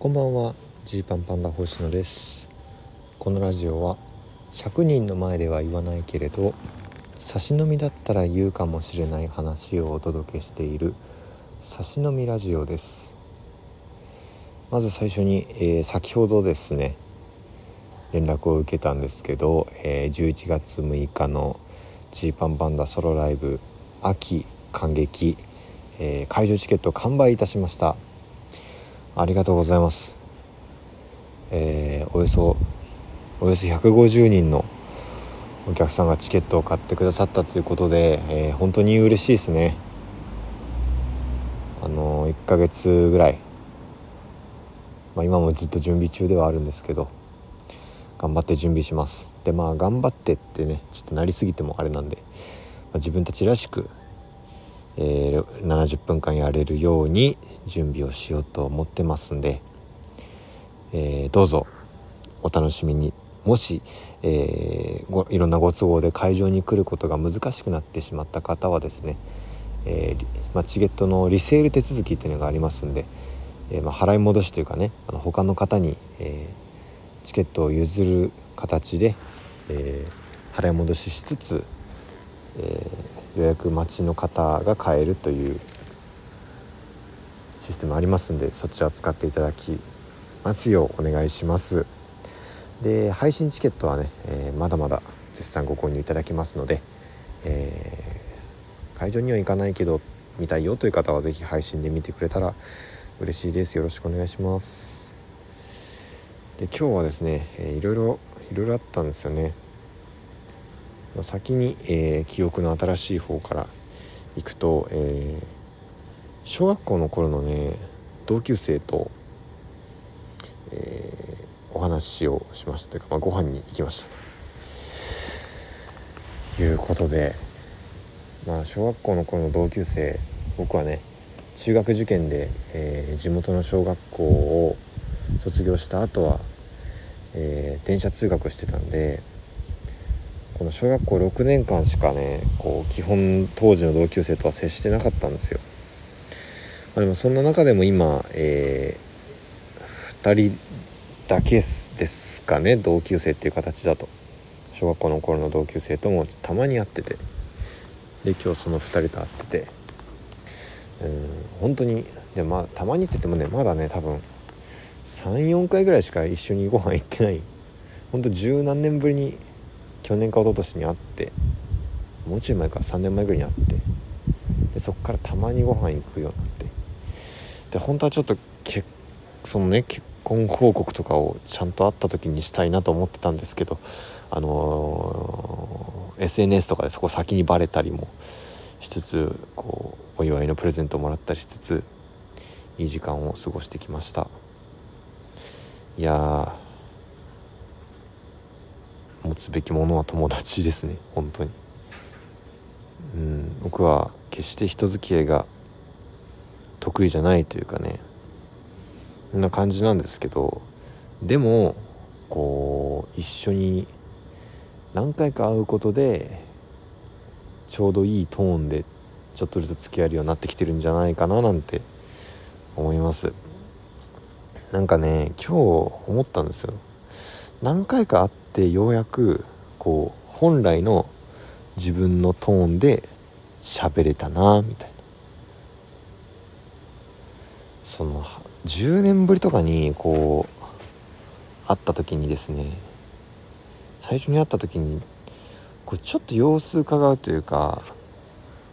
こんばんは。ジーパンパンダ星野です。このラジオは100人の前では言わないけれど差し飲みだったら言うかもしれない話をお届けしている差し飲みラジオです。まず最初に、えー、先ほどですね連絡を受けたんですけど、えー、11月6日のジーパンパンダソロライブ秋感激、えー、会場チケット完売いたしました。ありがとうございます。えー、およそおよそ150人のお客さんがチケットを買ってくださったということで、えー、本当に嬉しいですねあのー、1ヶ月ぐらい、まあ、今もずっと準備中ではあるんですけど頑張って準備しますでまあ頑張ってってねちょっとなりすぎてもあれなんで、まあ、自分たちらしくえー、70分間やれるように準備をしようと思ってますんで、えー、どうぞお楽しみに。もし、えー、いろんなご都合で会場に来ることが難しくなってしまった方はですね、えまあ、チケットのリセール手続きっていうのがありますんで、えまあ、払い戻しというかねあの他の方に、えー、チケットを譲る形で、え、払い戻ししつつ、えー予約待ちの方が買えるというシステムありますんでそちら使っていただきますようお願いします。で配信チケットはね、えー、まだまだ絶賛ご購入いただけますので、えー、会場には行かないけど見たいよという方は是非配信で見てくれたら嬉しいです。よろしくお願いします。で今日はですね、えー、いろいろいろいろあったんですよね。先に、えー、記憶の新しい方からいくと、えー、小学校の頃のね同級生と、えー、お話をしましたというか、まあ、ご飯に行きましたと。いうことでまあ小学校の頃の同級生僕はね中学受験で、えー、地元の小学校を卒業した後は、え、電車通学してたんでこの小学校6年間しかねこう基本当時の同級生とは接してなかったんですよ、まあ、でもそんな中でも今、えー、2人だけですかね同級生っていう形だと。小学校の頃の同級生ともたまに会ってて。で今日その2人と会ってて。うん本当にでまあたまにって言ってもねまだね多分34回ぐらいしか一緒にご飯行ってない。ほんと十何年ぶりに去年か一昨年に会ってもうちょい前か3年前ぐらいに会ってでそっからたまにご飯行くようになって。で本当はちょっとけそのね結婚報告とかをちゃんと会った時にしたいなと思ってたんですけどあのー、SNS とかでそこ先にバレたりもしつつこうお祝いのプレゼントをもらったりしつついい時間を過ごしてきました。いや持つべきものは友達ですね。本当に。うん。僕は決して人付き合いが得意じゃないというかね。そんな感じなんですけど。でもこう一緒に何回か会うことでちょうどいいトーンでちょっとずつ付き合えるようになってきてるんじゃないかななんて思います。なんかね今日思ったんですよ。何回か会ってようやくこう本来の自分のトーンで喋れたなみたいな。その10年ぶりとかにこう会った時にですね最初に会った時にこうちょっと様子伺うというか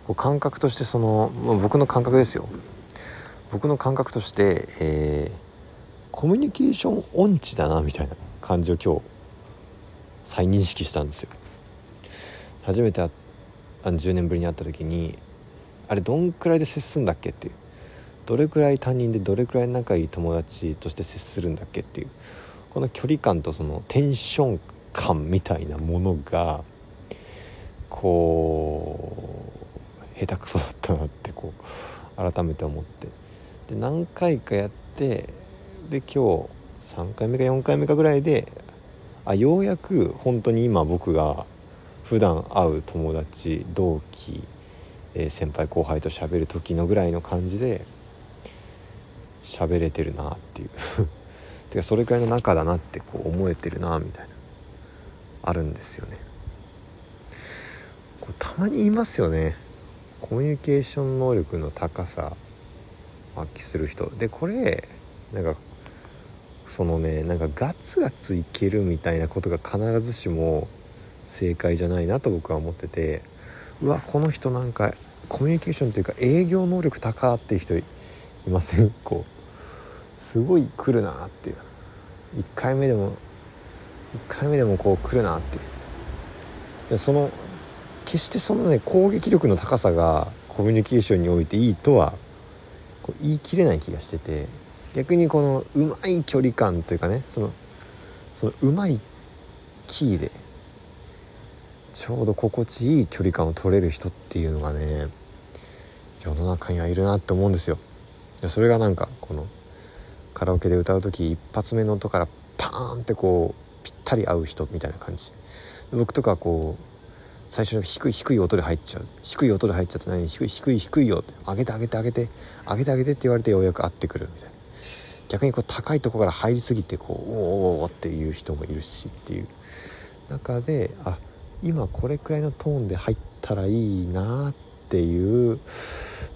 こう感覚としてその僕の感覚ですよ。僕の感覚として、えー、コミュニケーション音痴だなみたいな感じを今日再認識したんですよ。初めてああの10年ぶりに会った時にあれどんくらいで接するんだっけっていう。どれくらい他人でどれくらい仲いい友達として接するんだっけっていう。この距離感とそのテンション感みたいなものがこう下手くそだったなってこう改めて思って。で何回かやってで今日3回目か4回目かぐらいであようやく本当に今僕が普段会う友達同期、えー、先輩後輩と喋る時のぐらいの感じで喋れてるなっていう。てかそれくらいの仲だなってこう思えてるなみたいな。あるんですよね。こうたまに言いますよね。コミュニケーション能力の高さ発揮する人。でこれなんかそのねなんかガツガツいけるみたいなことが必ずしも正解じゃないなと僕は思っててうわこの人なんかコミュニケーションというか営業能力高っていう人いません？こうすごい来るなっていう。1回目でも1回目でもこう来るなっていう。でその決してそのね攻撃力の高さがコミュニケーションにおいていいとはこう言い切れない気がしてて。逆にこのうまい距離感というかねそのそのうまいキーでちょうど心地いい距離感を取れる人っていうのがね世の中にはいるなって思うんですよ。それがなんかこのカラオケで歌う時一発目の音からパーンってこうぴったり合う人みたいな感じ。僕とかこう最初の低い低い音で入っちゃう。低い音で入っちゃって何低い低い低いよって上げて上げて上げて上げて上げてって言われてようやく合ってくるみたいな。逆にこう高いとこから入りすぎてこうおおおっていう人もいるしっていう中であ今これくらいのトーンで入ったらいいなっていう、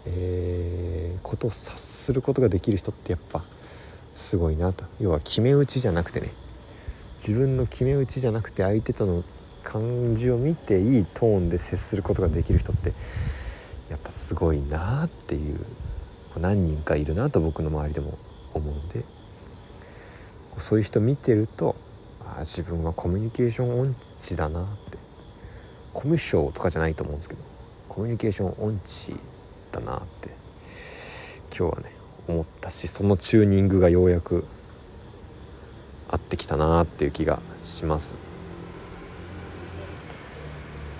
えー、ことを察することができる人ってやっぱすごいなと。要は決め打ちじゃなくてね自分の決め打ちじゃなくて相手との感じを見ていいトーンで接することができる人ってやっぱすごいなっていう何人かいるなと僕の周りでも思うんでそういう人見てるとああ自分はコミュニケーション音痴だなって。コミュ障とかじゃないと思うんですけどコミュニケーション音痴だなって今日はね思ったしそのチューニングがようやく合ってきたなっていう気がします。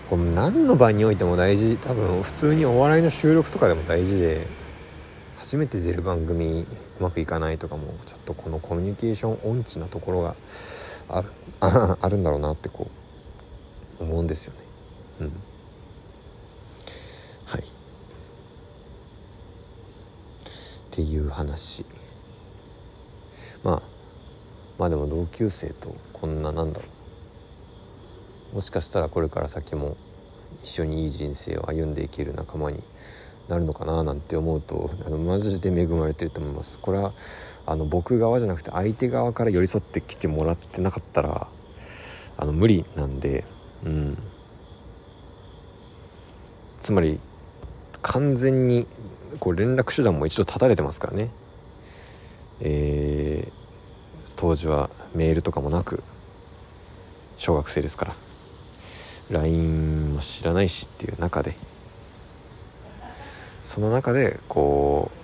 この何の場においても大事多分普通にお笑いの収録とかでも大事で初めて出る番組うまくいかないとかもちょっとこのコミュニケーション音痴なところがあるあるんだろうなってこう思うんですよね。うん。はい。っていう話。まあまあでも同級生とこんななんだろう。もしかしたらこれから先も一緒にいい人生を歩んでいける仲間になるのかななんて思うとあのマジで恵まれてると思います。これはあの僕側じゃなくて相手側から寄り添ってきてもらってなかったらあの無理なんでうん。つまり完全にこう連絡手段も一度断たれてますからね。えー、当時はメールとかもなく小学生ですから。LINE も知らないしっていう中でその中でこう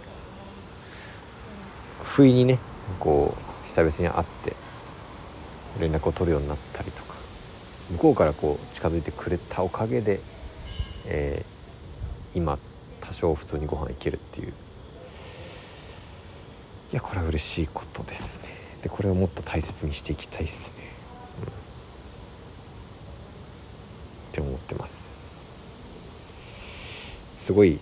不意にねこう久々に会って連絡を取るようになったりとか向こうからこう近づいてくれたおかげで、えー、今多少普通にご飯行けるっていう。いやこれは嬉しいことですね。でこれをもっと大切にしていきたいですね。うん。って思ってます。すごい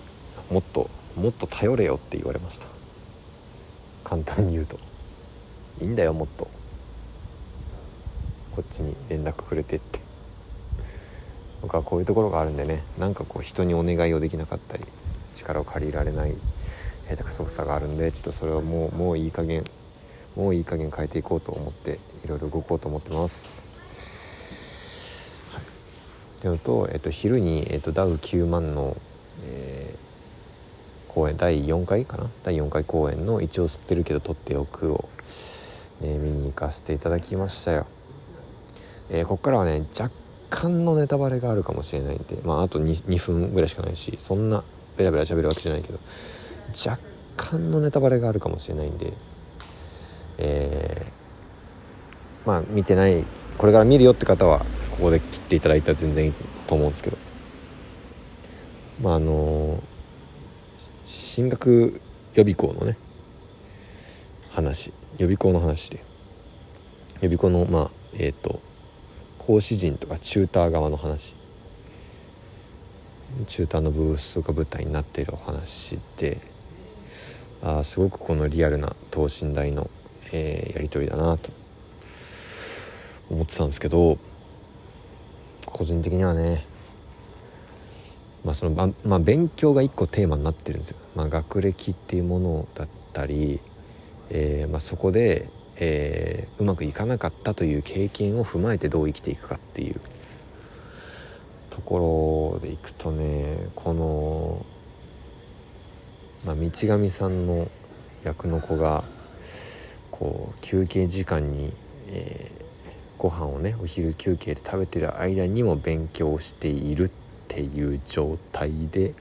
もっともっと頼れよって言われました。簡単に言うと。いいんだよもっと。こっちに連絡くれてって。僕はこういうところがあるんでね。なんかこう人にお願いをできなかったり力を借りられない下手くそさがあるんでちょっとそれはもうもういい加減もういい加減変えていこうと思っていろいろ動こうと思ってます。ってい。うのと、えっと、昼に、えっと、ダウ9万の、えー、公演第4回かな？第4回公演の一応吸ってるけど撮っておくを、えー、見に行かせていただきましたよ、えー、こっからはね若干のネタバレがあるかもしれないんでまああと 2, 2分ぐらいしかないしそんなベラベラ喋るわけじゃないけど若干のネタバレがあるかもしれないんでえー、まあ見てないこれから見るよって方はここで切っていただいたら全然いいと思うんですけど。まああの進学予備校のね話。予備校の話で。予備校のまあえっ、ー、と講師陣とかチューター側の話。チューターのブースが舞台になっているお話で。あすごくこのリアルな等身大の、えー、やり取りだなと。思ってたんですけど個人的にはねまあそのまあ、勉強が一個テーマになってるんですよ。まあ、学歴っていうものだったり、えー、まあ、そこで、えー、うまくいかなかったという経験を踏まえてどう生きていくかっていうところでいくとねこの、まあ、道上さんの役の子がこう休憩時間に、えー、ご飯をねお昼休憩で食べてる間にも勉強しているってていう状態で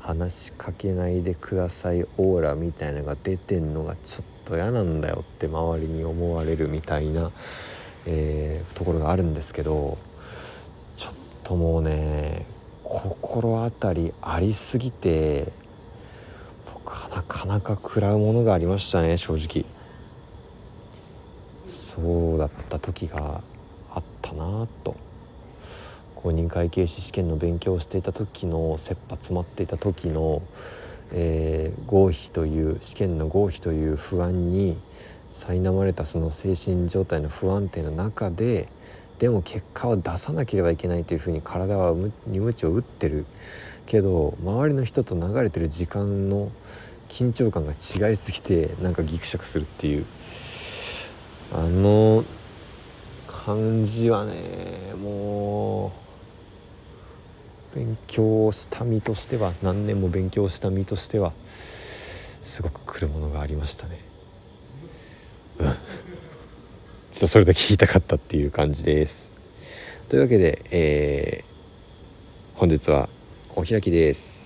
話しかけないでくださいオーラみたいなのが出てんのがちょっと嫌なんだよって周りに思われるみたいな、えー、ところがあるんですけどちょっともうね心当たりありすぎて僕なかなか食らうものがありましたね正直。そうだった時があったなと公認会計士試験の勉強をしていた時の切羽詰まっていた時の、えー、合否という試験の合否という不安に苛まれたその精神状態の不安定の中ででも結果を出さなければいけないというふうに体はに鞭を打ってるけど周りの人と流れてる時間の緊張感が違いすぎてなんかギクシャクするっていう。あの感じはねもう勉強した身としては何年も勉強した身としてはすごく来るものがありましたね。うん。ちょっとそれだけ聞いたかったっていう感じです。というわけで、えー、本日はお開きです。